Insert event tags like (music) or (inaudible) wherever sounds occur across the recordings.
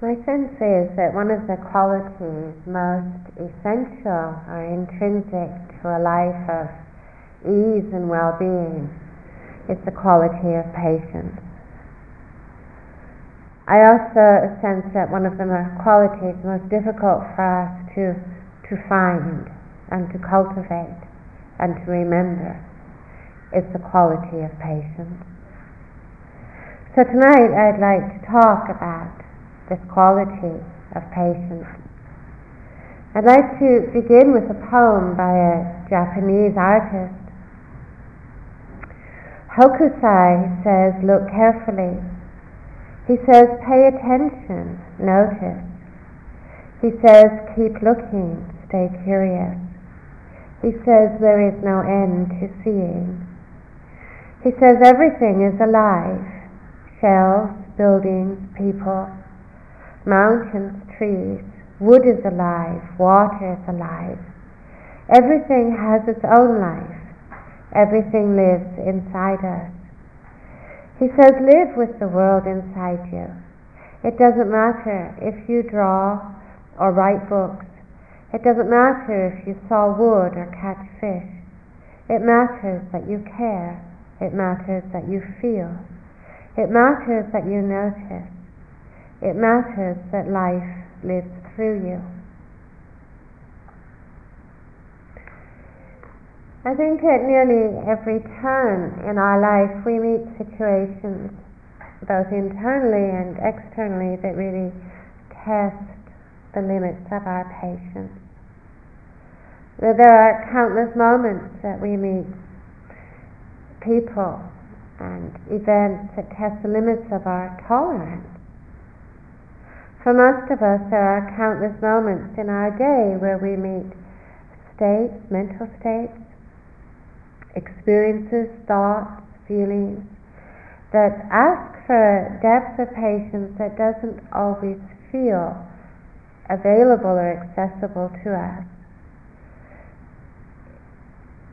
My sense is that one of the qualities most essential or intrinsic to a life of ease and well-being is the quality of patience. I also sense that one of the qualities most difficult for us to, to find and to cultivate and to remember is the quality of patience. So tonight I'd like to talk about this quality of patience. I'd like to begin with a poem by a Japanese artist. Hokusai says, look carefully. He says, pay attention, notice. He says, keep looking, stay curious. He says, there is no end to seeing. He says, everything is alive shells, buildings, people, mountains, trees, wood is alive, water is alive. Everything has its own life. Everything lives inside us. He says, live with the world inside you. It doesn't matter if you draw or write books. It doesn't matter if you saw wood or catch fish. It matters that you care. It matters that you feel. It matters that you notice. It matters that life lives through you. I think at nearly every turn in our life we meet situations, both internally and externally, that really test the limits of our patience. There are countless moments that we meet people and events that test the limits of our tolerance. For most of us, there are countless moments in our day where we meet states, mental states, experiences, thoughts, feelings that ask for a depth of patience that doesn't always feel available or accessible to us.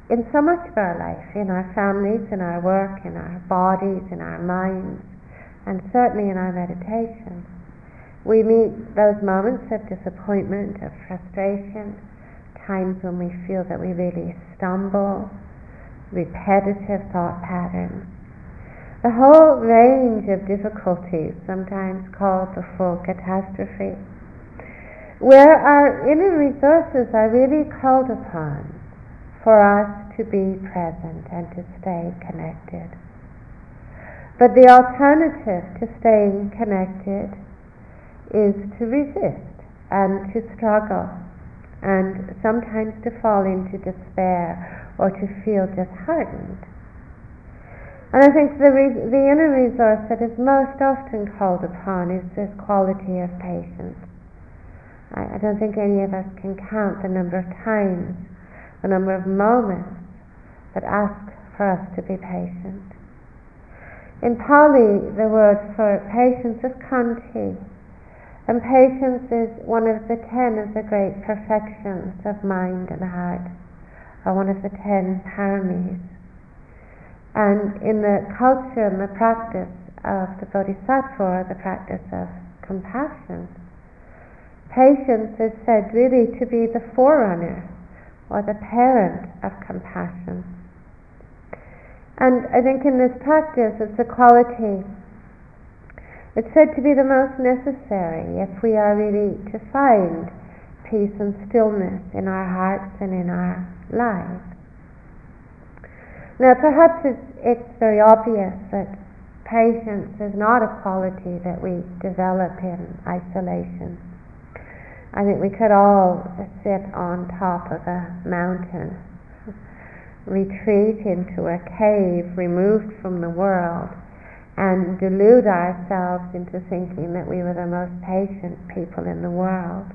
In so much of our life, in our families, in our work, in our bodies, in our minds, and certainly in our meditations we meet those moments of disappointment, of frustration, times when we feel that we really stumble, repetitive thought patterns. The whole range of difficulties, sometimes called the full catastrophe, where our inner resources are really called upon for us to be present and to stay connected. But the alternative to staying connected is to resist and to struggle and sometimes to fall into despair or to feel disheartened. And I think the, re- the inner resource that is most often called upon is this quality of patience. I, I don't think any of us can count the number of times, the number of moments that ask for us to be patient. In Pali, the word for patience is khanti, and patience is one of the ten of the great perfections of mind and heart, or one of the ten paramis. And in the culture and the practice of the bodhisattva, the practice of compassion, patience is said really to be the forerunner or the parent of compassion. And I think in this practice, it's a quality it's said to be the most necessary if we are really to find peace and stillness in our hearts and in our lives. Now, perhaps it's, it's very obvious that patience is not a quality that we develop in isolation. I think we could all sit on top of a mountain, (laughs) retreat into a cave removed from the world, and delude ourselves into thinking that we were the most patient people in the world.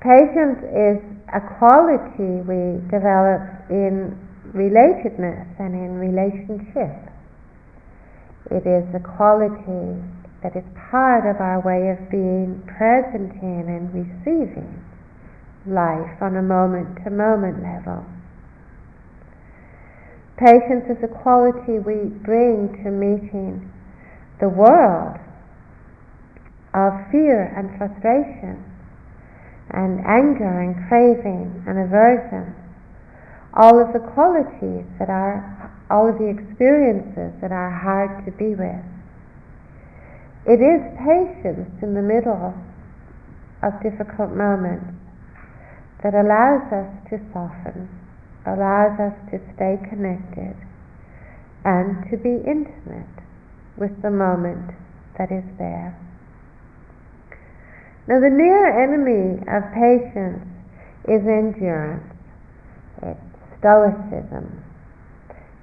Patience is a quality we develop in relatedness and in relationship. It is a quality that is part of our way of being present in and receiving life on a moment to moment level. Patience is a quality we bring to meeting the world of fear and frustration and anger and craving and aversion, all of the qualities that are, all of the experiences that are hard to be with. It is patience in the middle of difficult moments that allows us to soften, allows us to stay connected, and to be intimate with the moment that is there. Now, the near enemy of patience is endurance, it's stoicism,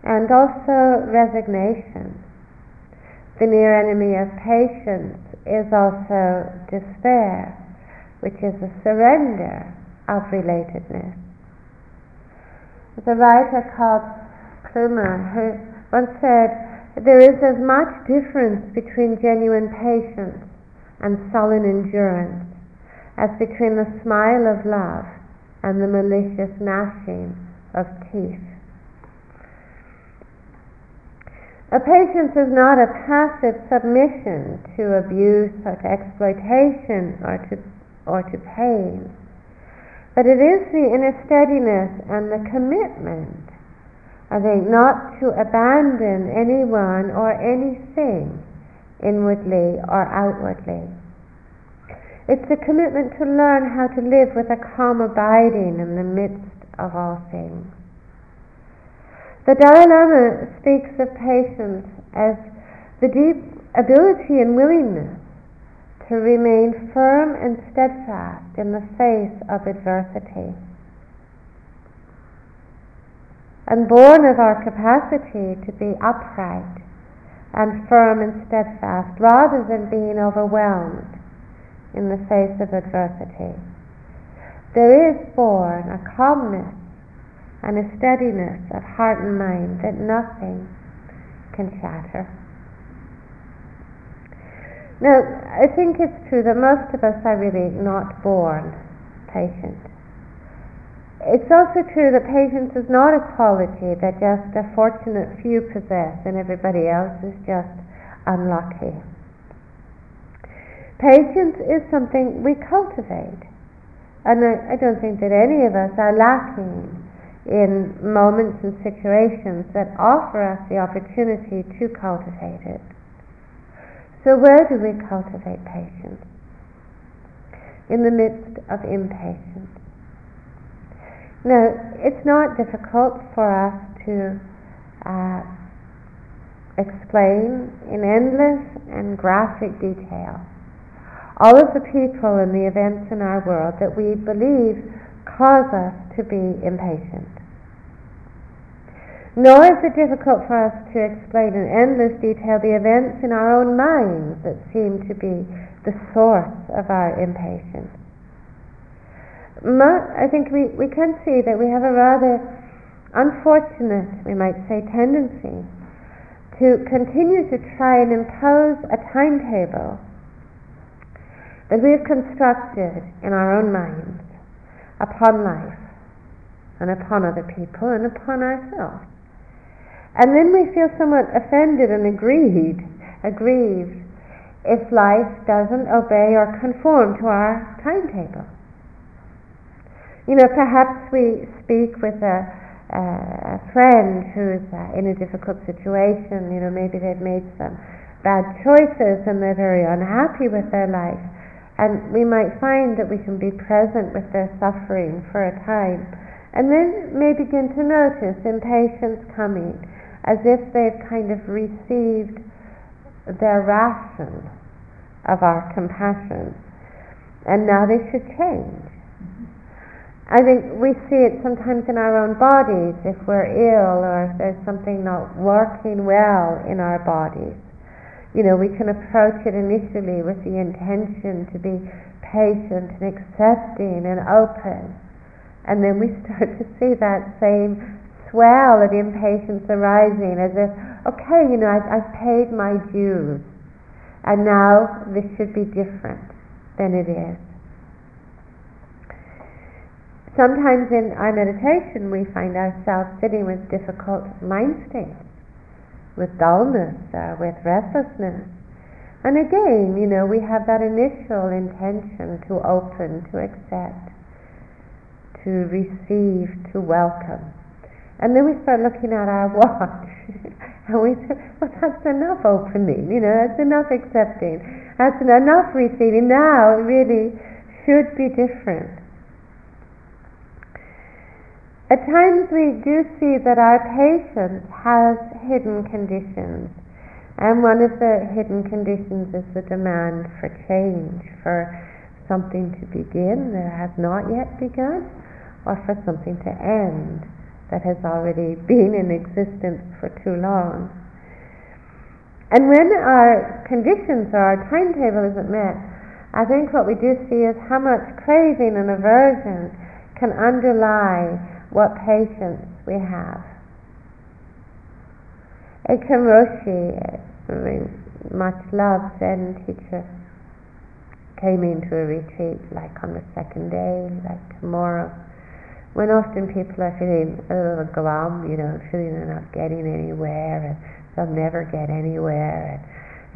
and also resignation. The near enemy of patience is also despair, which is a surrender of relatedness. A writer called Plumer, who once said, There is as much difference between genuine patience and sullen endurance, as between the smile of love and the malicious gnashing of teeth. A patience is not a passive submission to abuse or to exploitation or to, or to pain, but it is the inner steadiness and the commitment, I think, not to abandon anyone or anything inwardly or outwardly. It's a commitment to learn how to live with a calm abiding in the midst of all things. The Dalai Lama speaks of patience as the deep ability and willingness to remain firm and steadfast in the face of adversity. And born of our capacity to be upright and firm and steadfast rather than being overwhelmed in the face of adversity. There is born a calmness and a steadiness of heart and mind that nothing can shatter. Now, I think it's true that most of us are really not born patient. It's also true that patience is not a quality that just a fortunate few possess and everybody else is just unlucky. Patience is something we cultivate. And I, I don't think that any of us are lacking in moments and situations that offer us the opportunity to cultivate it. So, where do we cultivate patience? In the midst of impatience. Now, it's not difficult for us to uh, explain in endless and graphic detail all of the people and the events in our world that we believe cause us to be impatient. Nor is it difficult for us to explain in endless detail the events in our own minds that seem to be the source of our impatience. I think we, we can see that we have a rather unfortunate, we might say, tendency to continue to try and impose a timetable that we have constructed in our own minds upon life and upon other people and upon ourselves. And then we feel somewhat offended and aggrieved, aggrieved if life doesn't obey or conform to our timetable. You know, perhaps we speak with a, a friend who's uh, in a difficult situation. You know, maybe they've made some bad choices and they're very unhappy with their life. And we might find that we can be present with their suffering for a time. And then may begin to notice impatience coming, as if they've kind of received their ration of our compassion. And now they should change. I think we see it sometimes in our own bodies if we're ill or if there's something not working well in our bodies. You know, we can approach it initially with the intention to be patient and accepting and open. And then we (laughs) start to see that same swell of impatience arising as if, okay, you know, I've, I've paid my dues. And now this should be different than it is. Sometimes in our meditation, we find ourselves sitting with difficult mind states, with dullness, or with restlessness. And again, you know, we have that initial intention to open, to accept, to receive, to welcome. And then we start looking at our watch (laughs) and we say, well, that's enough opening, you know, that's enough accepting, that's enough receiving. Now it really should be different. At times we do see that our patience has hidden conditions and one of the hidden conditions is the demand for change, for something to begin that has not yet begun, or for something to end that has already been in existence for too long. And when our conditions or our timetable isn't met, I think what we do see is how much craving and aversion can underlie what patience we have. Aitken Roshi, much loved Zen teacher, came into a retreat like on the second day, like tomorrow, when often people are feeling a little glum, you know, feeling they're not getting anywhere and they'll never get anywhere and,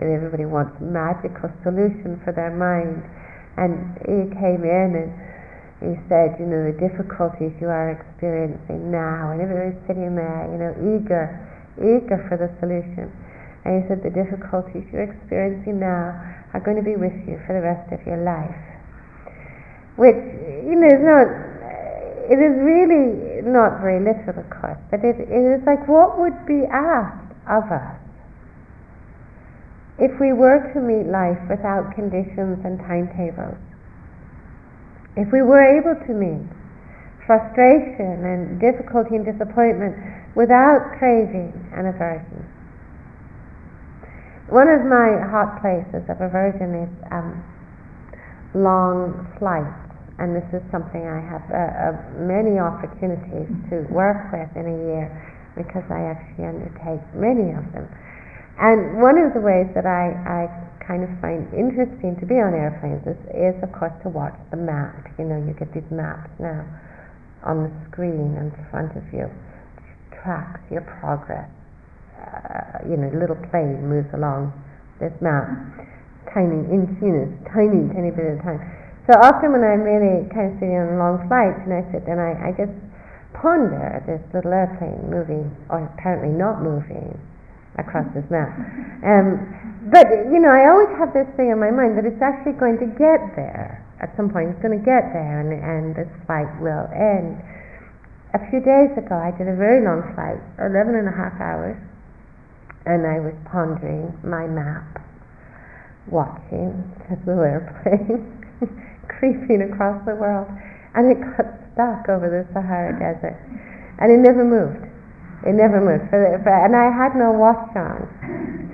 and everybody wants magical solution for their mind. And he came in and he said, you know, the difficulties you are experiencing now, and everybody's sitting there, you know, eager eager for the solution. And he said, the difficulties you're experiencing now are going to be with you for the rest of your life. Which, you know, is not, it is really not very literal, of course, but it, it is like what would be asked of us if we were to meet life without conditions and timetables. If we were able to meet frustration and difficulty and disappointment without craving and aversion. One of my hot places of aversion is um, long flights, and this is something I have uh, uh, many opportunities to work with in a year because I actually undertake many of them. And one of the ways that I, I kind of find interesting to be on airplanes is, is, of course, to watch the map. You know, you get these maps now on the screen in front of you tracks your progress. Uh, you know, little plane moves along this map, tiny units, tiny, tiny bit at a time. So often when I'm really kind of sitting on long flights and I sit and I, I just ponder this little airplane moving, or apparently not moving, across this map. Um, but, you know, I always have this thing in my mind that it's actually going to get there. At some point it's going to get there and, and this flight will end a few days ago, I did a very long flight, 11 and a half hours, and I was pondering my map, watching (laughs) this little airplane creeping across the world, and it got stuck over the Sahara Desert, and it never moved. It never moved, for the, for, and I had no watch on.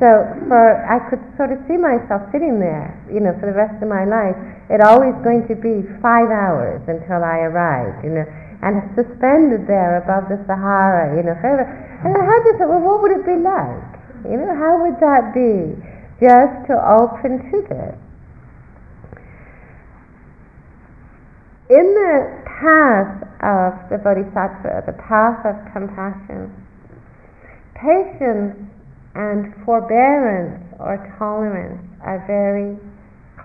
So for I could sort of see myself sitting there, you know, for the rest of my life. It always going to be five hours until I arrived, you know and suspended there above the Sahara, you know, forever. And I had to think, well, what would it be like? You know, how would that be just to open to this? In the path of the Bodhisattva, the path of compassion, patience and forbearance or tolerance are very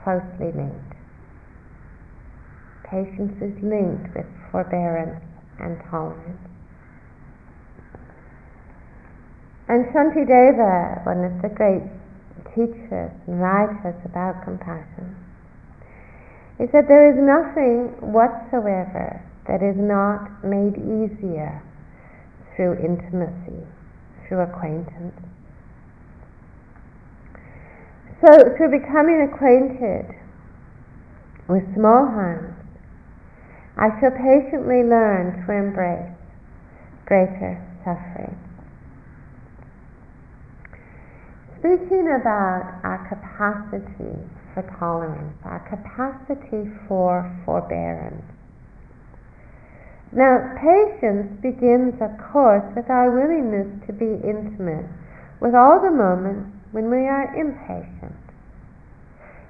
closely linked. Patience is linked with forbearance and tolerance. And Shantideva, one of the great teachers and writers about compassion, he said there is nothing whatsoever that is not made easier through intimacy, through acquaintance. So, through becoming acquainted with small harms, I shall patiently learn to embrace greater suffering. Speaking about our capacity for tolerance, our capacity for forbearance. Now, patience begins, of course, with our willingness to be intimate with all the moments when we are impatient.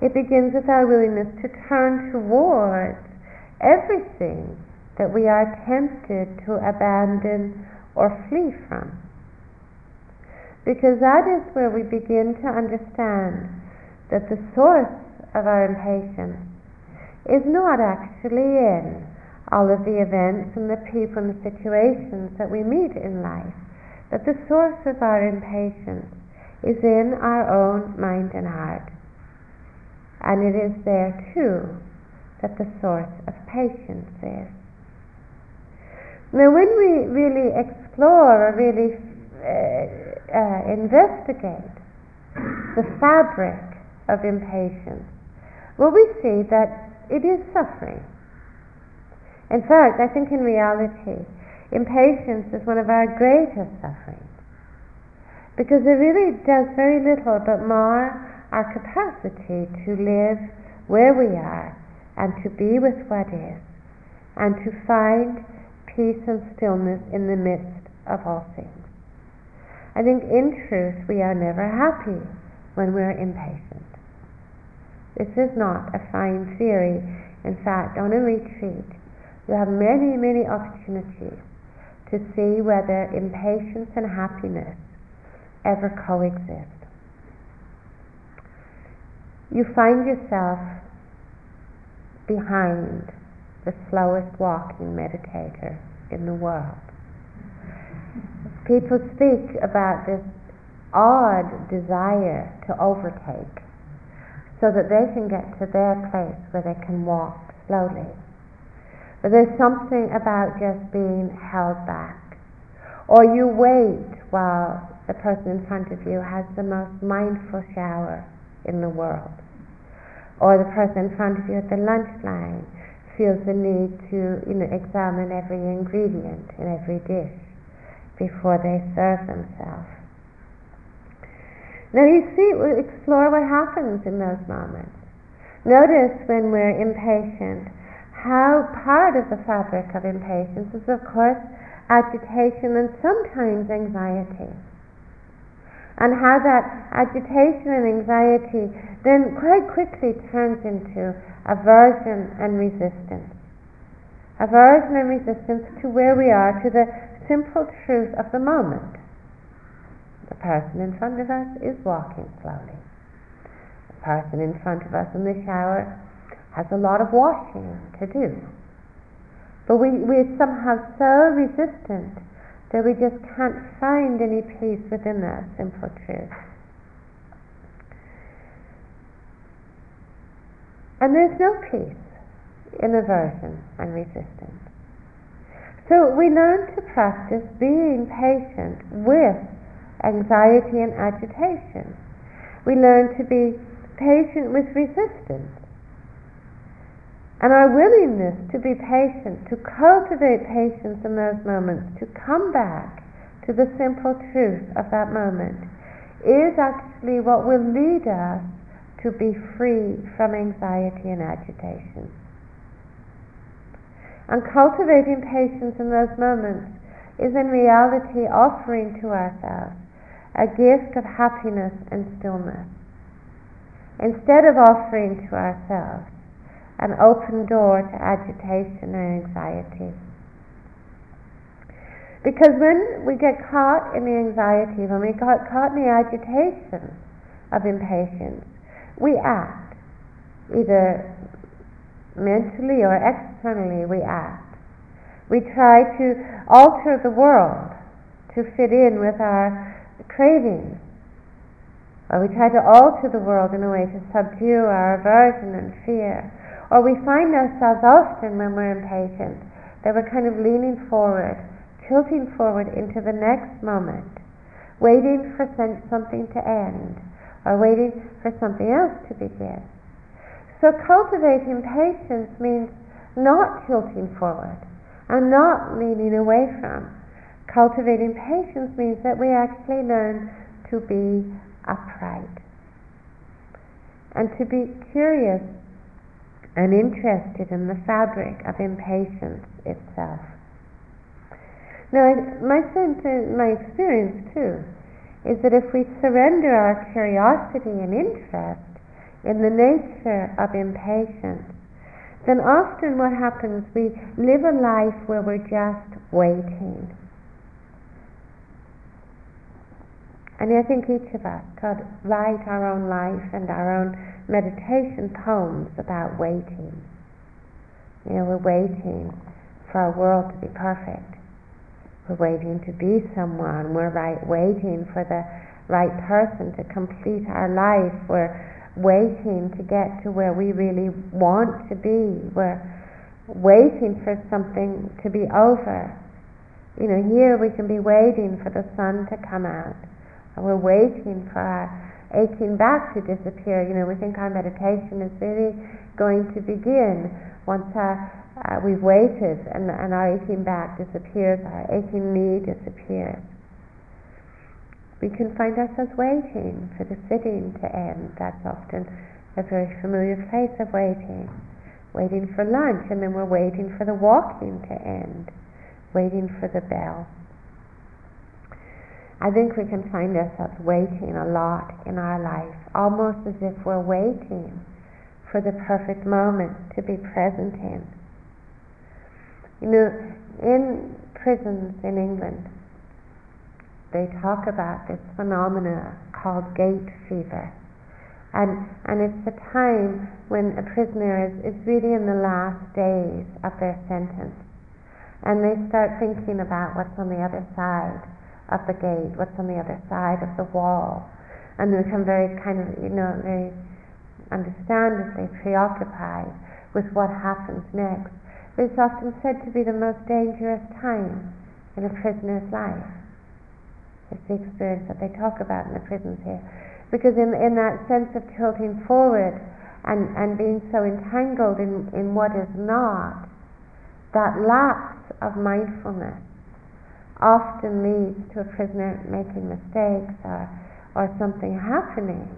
It begins with our willingness to turn towards everything that we are tempted to abandon or flee from. Because that is where we begin to understand that the source of our impatience is not actually in all of the events and the people and the situations that we meet in life, that the source of our impatience is in our own mind and heart. And it is there too that the source of patience is. Now, when we really explore or really uh, uh, investigate the fabric of impatience, well, we see that it is suffering. In fact, I think in reality, impatience is one of our greatest sufferings because it really does very little but mar our capacity to live where we are and to be with what is and to find peace and stillness in the midst of all things. I think in truth we are never happy when we're impatient. This is not a fine theory. In fact, on a retreat, you have many, many opportunities to see whether impatience and happiness ever coexist. You find yourself behind the slowest walking meditator in the world. People speak about this odd desire to overtake so that they can get to their place where they can walk slowly. But there's something about just being held back. Or you wait while the person in front of you has the most mindful shower in the world or the person in front of you at the lunch line feels the need to you know, examine every ingredient in every dish before they serve themselves. Now you see, we explore what happens in those moments. Notice when we're impatient, how part of the fabric of impatience is, of course, agitation and sometimes anxiety and how that agitation and anxiety then quite quickly turns into aversion and resistance. Aversion and resistance to where we are, to the simple truth of the moment. The person in front of us is walking slowly. The person in front of us in the shower has a lot of washing to do. But we, we're somehow so resistant that we just can't find any peace within that simple truth. And there's no peace in aversion and resistance. So we learn to practice being patient with anxiety and agitation. We learn to be patient with resistance. And our willingness to be patient, to cultivate patience in those moments, to come back to the simple truth of that moment, is actually what will lead us to be free from anxiety and agitation. And cultivating patience in those moments is in reality offering to ourselves a gift of happiness and stillness. Instead of offering to ourselves an open door to agitation and anxiety. Because when we get caught in the anxiety, when we get caught in the agitation of impatience, we act. Either mentally or externally, we act. We try to alter the world to fit in with our cravings. Or we try to alter the world in a way to subdue our aversion and fear. Or we find ourselves often when we're impatient that we're kind of leaning forward, tilting forward into the next moment, waiting for something to end, or waiting for something else to begin. So cultivating patience means not tilting forward and not leaning away from. Cultivating patience means that we actually learn to be upright and to be curious and interested in the fabric of impatience itself. Now, my sense, my experience too, is that if we surrender our curiosity and interest in the nature of impatience, then often what happens, we live a life where we're just waiting. And I think each of us could write our own life and our own meditation poems about waiting. You know, we're waiting for our world to be perfect. We're waiting to be someone. We're right, waiting for the right person to complete our life. We're waiting to get to where we really want to be. We're waiting for something to be over. You know, here we can be waiting for the sun to come out. We're waiting for our aching back to disappear. You know, we think our meditation is really going to begin once our, uh, we've waited and, and our aching back disappears, our aching knee disappears. We can find ourselves waiting for the sitting to end. That's often a very familiar place of waiting. Waiting for lunch, and then we're waiting for the walking to end, waiting for the bell. I think we can find ourselves waiting a lot in our life, almost as if we're waiting for the perfect moment to be present in. You know, in prisons in England, they talk about this phenomena called gate fever. And, and it's the time when a prisoner is, is really in the last days of their sentence. And they start thinking about what's on the other side of the gate, what's on the other side of the wall. And they become very kind of, you know, very understandably preoccupied with what happens next. It's often said to be the most dangerous time in a prisoner's life. It's the experience that they talk about in the prisons here. Because in, in that sense of tilting forward and, and being so entangled in, in what is not, that lapse of mindfulness often leads to a prisoner making mistakes or, or something happening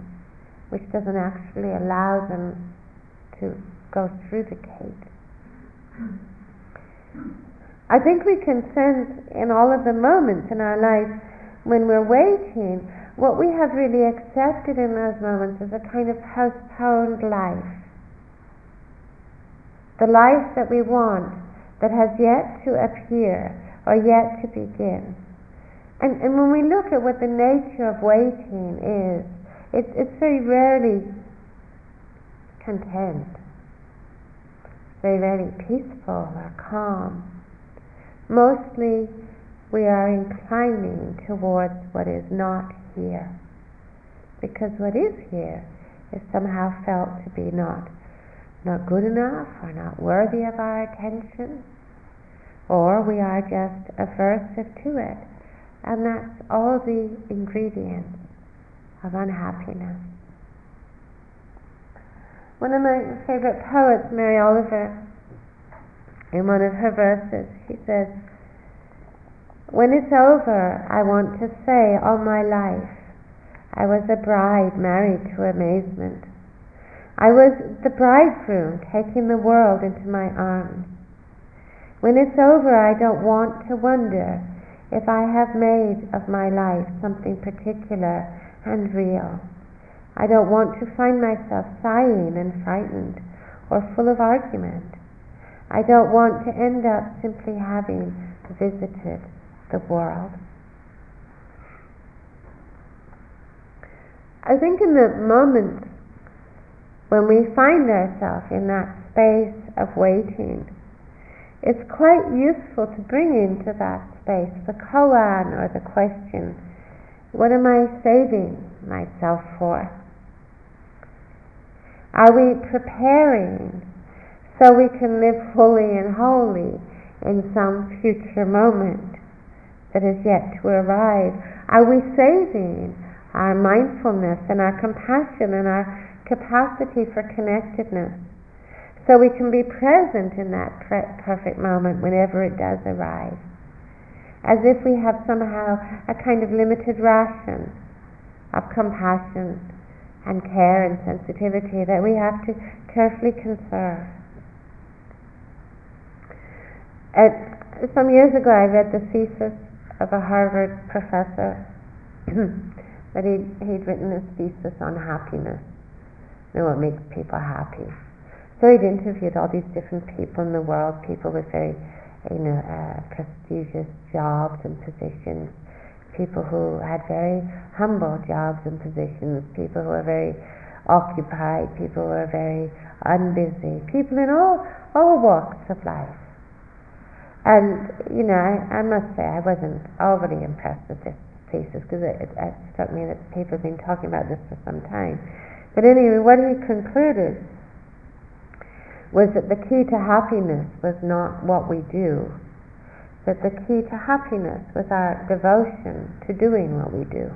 which doesn't actually allow them to go through the gate. I think we can sense in all of the moments in our life when we're waiting, what we have really accepted in those moments is a kind of postponed life. The life that we want that has yet to appear or yet to begin. And, and when we look at what the nature of waiting is, it's, it's very rarely content, very rarely peaceful or calm. Mostly we are inclining towards what is not here. Because what is here is somehow felt to be not, not good enough or not worthy of our attention or we are just aversive to it. And that's all the ingredients of unhappiness. One of my favorite poets, Mary Oliver, in one of her verses, she says, When it's over, I want to say all my life, I was a bride married to amazement. I was the bridegroom taking the world into my arms. When it's over, I don't want to wonder if I have made of my life something particular and real. I don't want to find myself sighing and frightened or full of argument. I don't want to end up simply having visited the world. I think in the moment when we find ourselves in that space of waiting, it's quite useful to bring into that space the koan or the question what am I saving myself for? Are we preparing so we can live fully and wholly in some future moment that is yet to arrive? Are we saving our mindfulness and our compassion and our capacity for connectedness so we can be present in that perfect moment whenever it does arrive. As if we have somehow a kind of limited ration of compassion and care and sensitivity that we have to carefully conserve. At, some years ago, I read the thesis of a Harvard professor (clears throat) that he'd, he'd written his thesis on happiness, know, what makes people happy. So he'd interviewed all these different people in the world, people with very, you know, uh, prestigious jobs and positions, people who had very humble jobs and positions, people who were very occupied, people who were very unbusy, people in all, all walks of life. And, you know, I, I must say I wasn't overly impressed with this thesis because it, it, it struck me that people have been talking about this for some time. But anyway, what he concluded was that the key to happiness was not what we do, that the key to happiness was our devotion to doing what we do.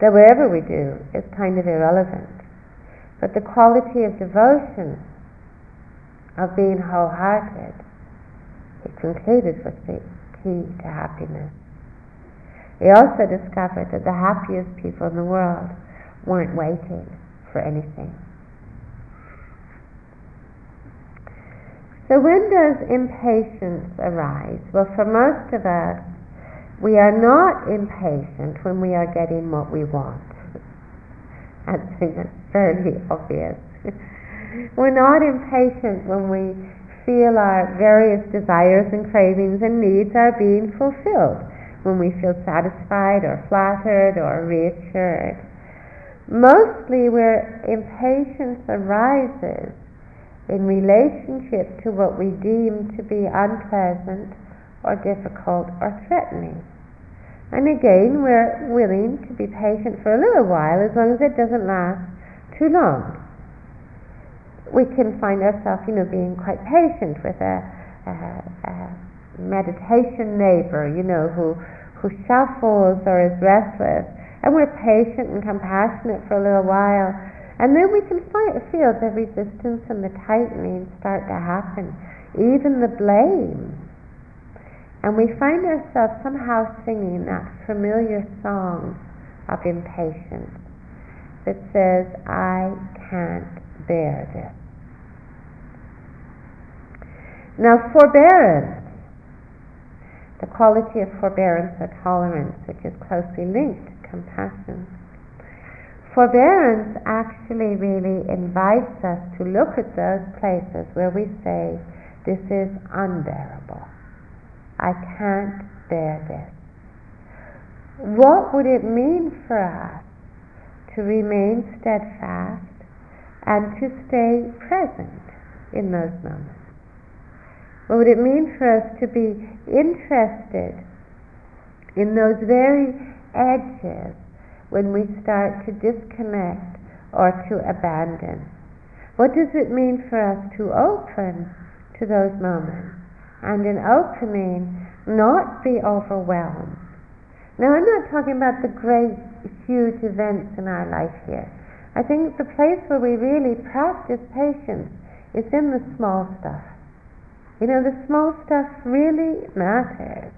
That whatever we do is kind of irrelevant, but the quality of devotion, of being wholehearted, he concluded was the key to happiness. He also discovered that the happiest people in the world weren't waiting for anything. So when does impatience arise? Well, for most of us, we are not impatient when we are getting what we want. I think that's fairly obvious. (laughs) We're not impatient when we feel our various desires and cravings and needs are being fulfilled, when we feel satisfied or flattered or reassured. Mostly where impatience arises in relationship to what we deem to be unpleasant or difficult or threatening. And again, we're willing to be patient for a little while as long as it doesn't last too long. We can find ourselves, you know, being quite patient with a, a, a meditation neighbor, you know, who, who shuffles or is restless. And we're patient and compassionate for a little while and then we can feel the resistance and the tightening start to happen, even the blame. And we find ourselves somehow singing that familiar song of impatience that says, I can't bear this. Now, forbearance, the quality of forbearance or tolerance, which is closely linked to compassion, Forbearance actually really invites us to look at those places where we say, This is unbearable. I can't bear this. What would it mean for us to remain steadfast and to stay present in those moments? What would it mean for us to be interested in those very edges when we start to disconnect or to abandon? What does it mean for us to open to those moments and in opening not be overwhelmed? Now, I'm not talking about the great, huge events in our life here. I think the place where we really practice patience is in the small stuff. You know, the small stuff really matters.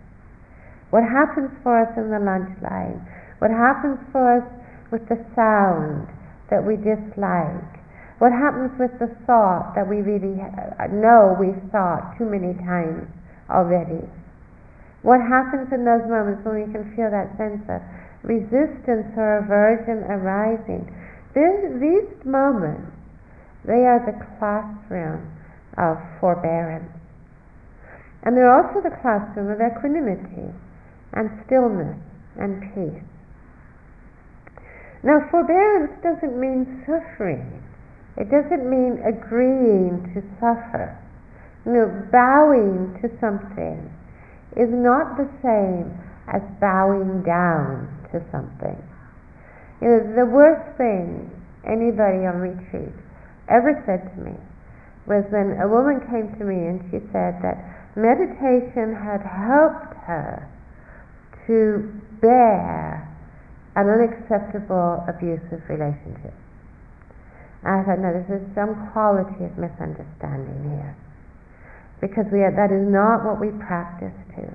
What happens for us in the lunch line? What happens for us with the sound that we dislike? What happens with the thought that we really know we've thought too many times already? What happens in those moments when we can feel that sense of resistance or aversion arising? These moments, they are the classroom of forbearance. And they're also the classroom of equanimity and stillness and peace. Now, forbearance doesn't mean suffering. It doesn't mean agreeing to suffer. You know, bowing to something is not the same as bowing down to something. You know, the worst thing anybody on retreat ever said to me was when a woman came to me and she said that meditation had helped her to bear an unacceptable abusive relationship. I thought, no, this is some quality of misunderstanding here. Because we are, that is not what we practice to.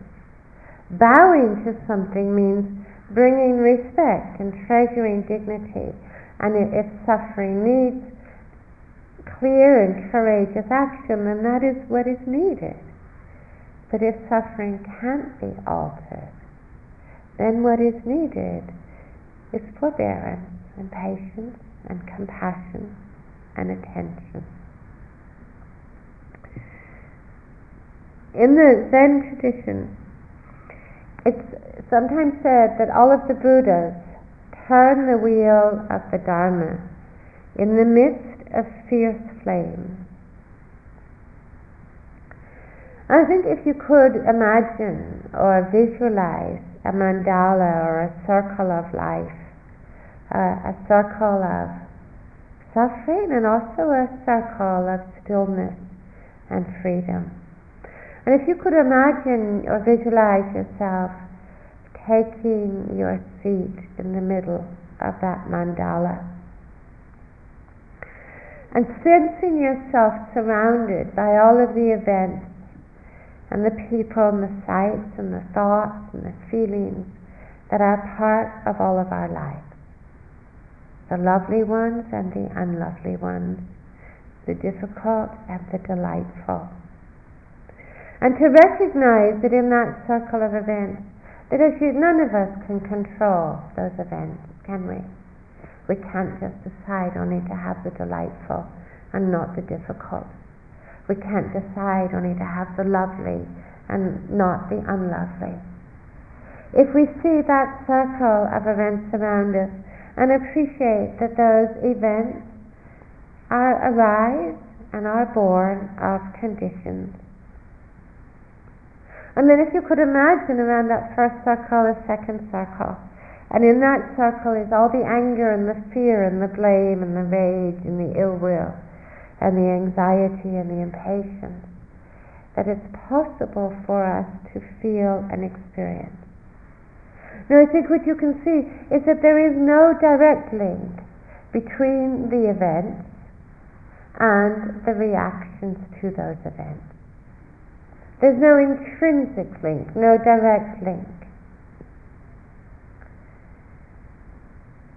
Bowing to something means bringing respect and treasuring dignity. And if suffering needs clear and courageous action, then that is what is needed. But if suffering can't be altered, then what is needed is forbearance and patience and compassion and attention. In the Zen tradition, It's sometimes said that all of the Buddhas turn the wheel of the Dharma in the midst of fierce flame. I think if you could imagine or visualize a mandala or a circle of life, uh, a circle of suffering and also a circle of stillness and freedom. And if you could imagine or visualize yourself taking your seat in the middle of that mandala and sensing yourself surrounded by all of the events and the people and the sights and the thoughts and the feelings that are part of all of our lives. The lovely ones and the unlovely ones, the difficult and the delightful. And to recognize that in that circle of events, that actually none of us can control those events, can we? We can't just decide only to have the delightful and not the difficult. We can't decide only to have the lovely and not the unlovely. If we see that circle of events around us and appreciate that those events are arise and are born of conditions. And then if you could imagine around that first circle a second circle, and in that circle is all the anger and the fear and the blame and the rage and the ill will and the anxiety and the impatience, that it's possible for us to feel and experience. Now, I think what you can see is that there is no direct link between the events and the reactions to those events. There's no intrinsic link, no direct link.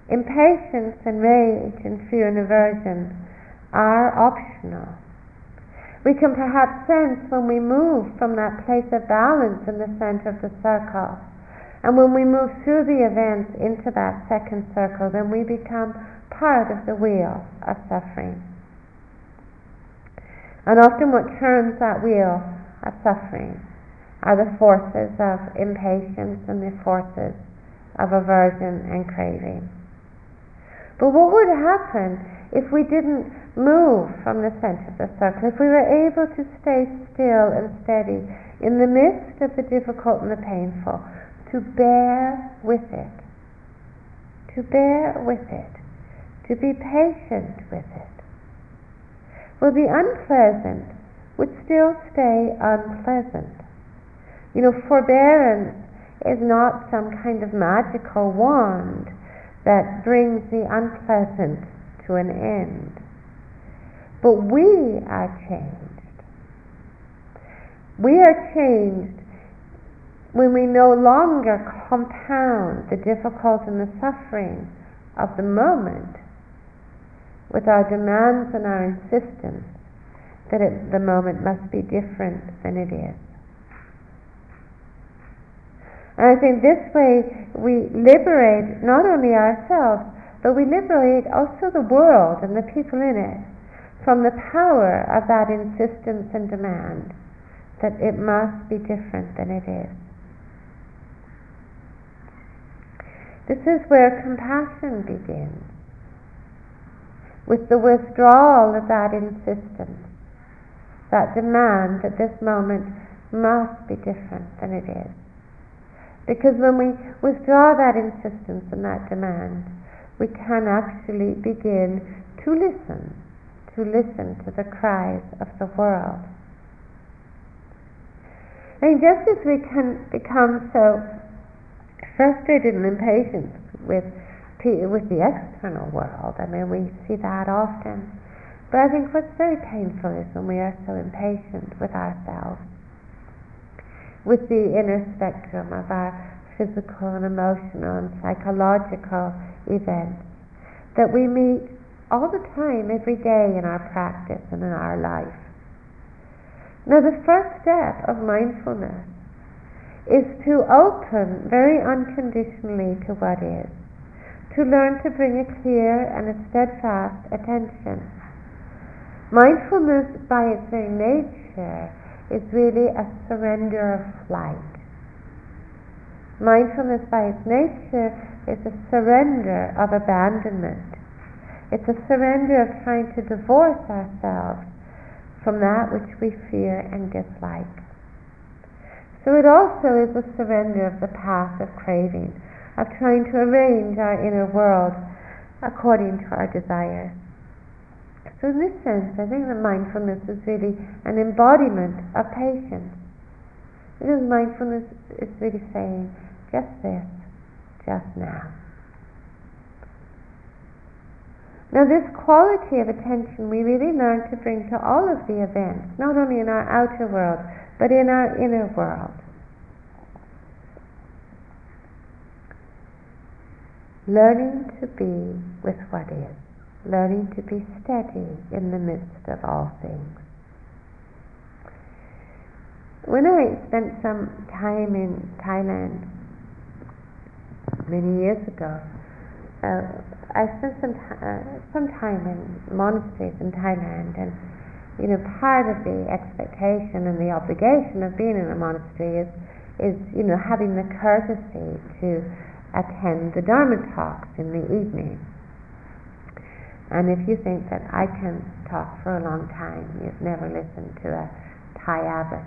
Impatience and rage and fear and aversion are optional. We can perhaps sense when we move from that place of balance in the center of the circle. And when we move through the events into that second circle, then we become part of the wheel of suffering. And often what turns that wheel of suffering are the forces of impatience and the forces of aversion and craving. But what would happen if we didn't move from the center of the circle, if we were able to stay still and steady in the midst of the difficult and the painful, to bear with it, to bear with it, to be patient with it, well, the unpleasant would still stay unpleasant. You know, forbearance is not some kind of magical wand that brings the unpleasant to an end. But we are changed. We are changed when we no longer compound the difficult and the suffering of the moment with our demands and our insistence that it, the moment must be different than it is. And I think this way we liberate not only ourselves, but we liberate also the world and the people in it from the power of that insistence and demand that it must be different than it is. This is where compassion begins, with the withdrawal of that insistence, that demand that this moment must be different than it is. Because when we withdraw that insistence and that demand, we can actually begin to listen to listen to the cries of the world. And just as we can become so frustrated and impatient with with the external world, I mean, we see that often. But I think what's very painful is when we are so impatient with ourselves, with the inner spectrum of our physical and emotional and psychological events, that we meet all the time, every day in our practice and in our life. Now, the first step of mindfulness is to open very unconditionally to what is, to learn to bring a clear and a steadfast attention. Mindfulness, by its very nature, is really a surrender of flight. Mindfulness by its nature is a surrender of abandonment. It's a surrender of trying to divorce ourselves from that which we fear and dislike. So it also is a surrender of the path of craving, of trying to arrange our inner world according to our desire. So in this sense, I think that mindfulness is really an embodiment of patience. Because mindfulness is really saying, just this, just now. Now, this quality of attention we really learn to bring to all of the events, not only in our outer world, but in our inner world. Learning to be with what is, learning to be steady in the midst of all things. When I spent some time in Thailand many years ago, uh, I spent some, t- uh, some time in monasteries in Thailand, and you know, part of the expectation and the obligation of being in a monastery is, is you know, having the courtesy to attend the Dharma talks in the evening. And if you think that I can talk for a long time, you've never listened to a Thai abbot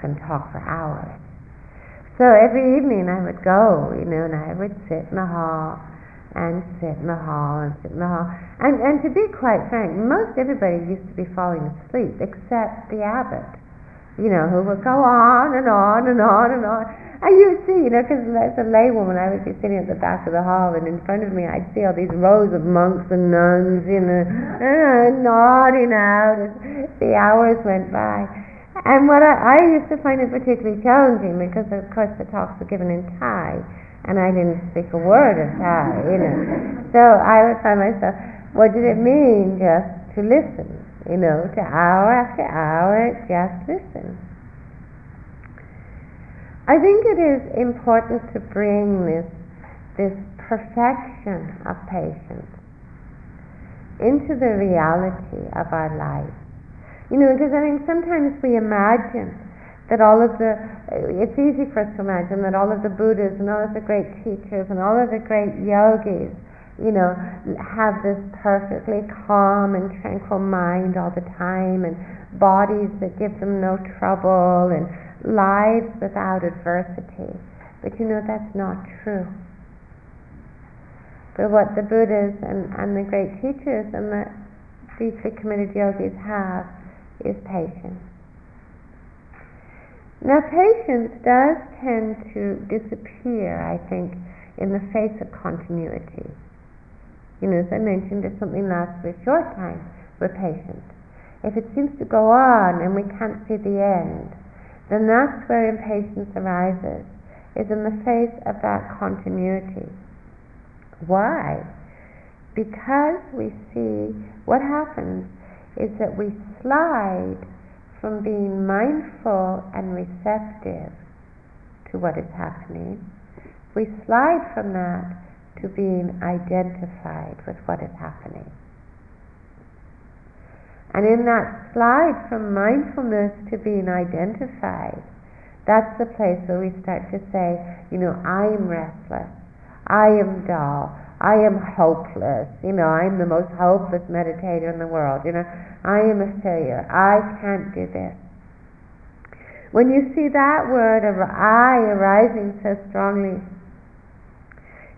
can talk for hours. So every evening I would go, you know, and I would sit in the hall and sit in the hall and sit in the hall. And, and to be quite frank, most everybody used to be falling asleep except the abbot, you know, who would go on and on and on and on. And you would see, you know, because as a laywoman, I would be sitting at the back of the hall, and in front of me, I'd see all these rows of monks and nuns, you know, uh, nodding out as the hours went by. And what I, I used to find it particularly challenging because, of course, the talks were given in Thai and I didn't speak a word of Thai, you know. So I would find myself, what did it mean just to listen, you know, to hour after hour, just listen. I think it is important to bring this, this perfection of patience into the reality of our life. You know, because I mean, sometimes we imagine that all of the, it's easy for us to imagine that all of the Buddhas and all of the great teachers and all of the great yogis, you know, have this perfectly calm and tranquil mind all the time and bodies that give them no trouble and lives without adversity. But you know, that's not true. But what the Buddhas and, and the great teachers and the deeply committed yogis have is patience now, patience does tend to disappear, I think, in the face of continuity. You know, as I mentioned, if something lasts for a short time, we're patient. If it seems to go on and we can't see the end, then that's where impatience arises, is in the face of that continuity. Why? Because we see what happens is that we slide from being mindful and receptive to what is happening, we slide from that to being identified with what is happening. And in that slide from mindfulness to being identified, that's the place where we start to say, you know, I am restless, I am dull, I am hopeless. You know, I'm the most hopeless meditator in the world. You know, I am a failure. I can't do this. When you see that word of I arising so strongly,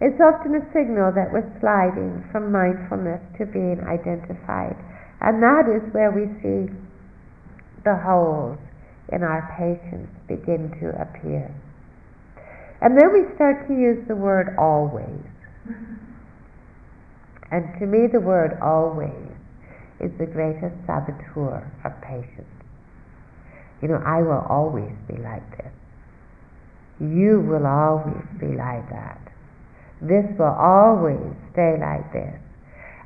it's often a signal that we're sliding from mindfulness to being identified. And that is where we see the holes in our patience begin to appear. And then we start to use the word always. And to me, the word always is the greatest saboteur of patience. You know, I will always be like this. You will always be like that. This will always stay like this.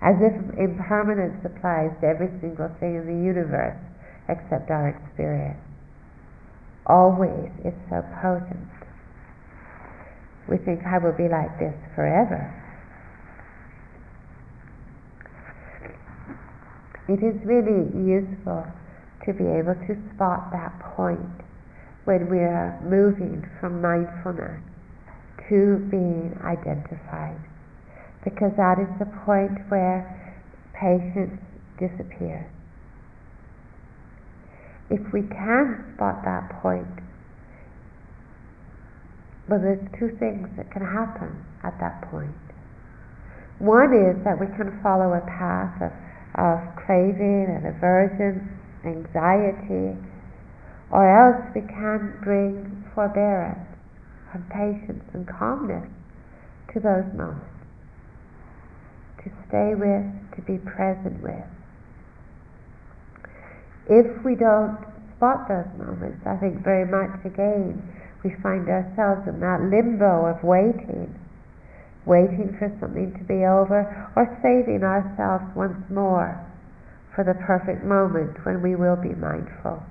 As if impermanence applies to every single thing in the universe except our experience. Always is so potent. We think I will be like this forever. It is really useful to be able to spot that point when we are moving from mindfulness to being identified. Because that is the point where patience disappears. If we can spot that point, well, there's two things that can happen at that point. One is that we can follow a path of, of craving and aversion, anxiety, or else we can bring forbearance and patience and calmness to those moments. To stay with, to be present with. If we don't spot those moments, I think very much again we find ourselves in that limbo of waiting, waiting for something to be over, or saving ourselves once more for the perfect moment when we will be mindful.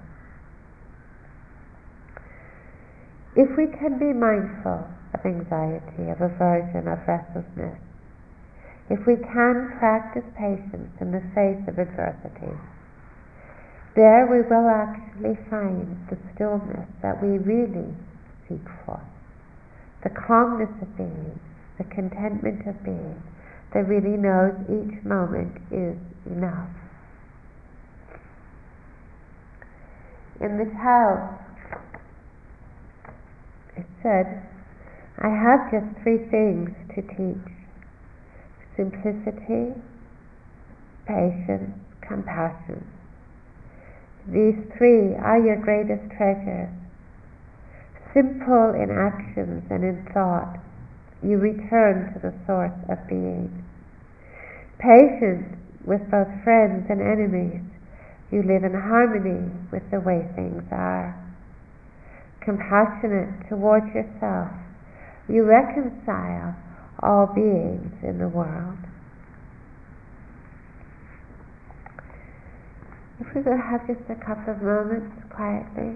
If we can be mindful of anxiety, of aversion, of restlessness, if we can practice patience in the face of adversity, there we will actually find the stillness that we really seek for. The calmness of being, the contentment of being, that really knows each moment is enough. In the Tao, it said, I have just three things to teach simplicity, patience, compassion. These three are your greatest treasures simple in actions and in thought, you return to the source of being. Patient with both friends and enemies, you live in harmony with the way things are. Compassionate towards yourself, you reconcile all beings in the world. If we could have just a couple of moments quietly.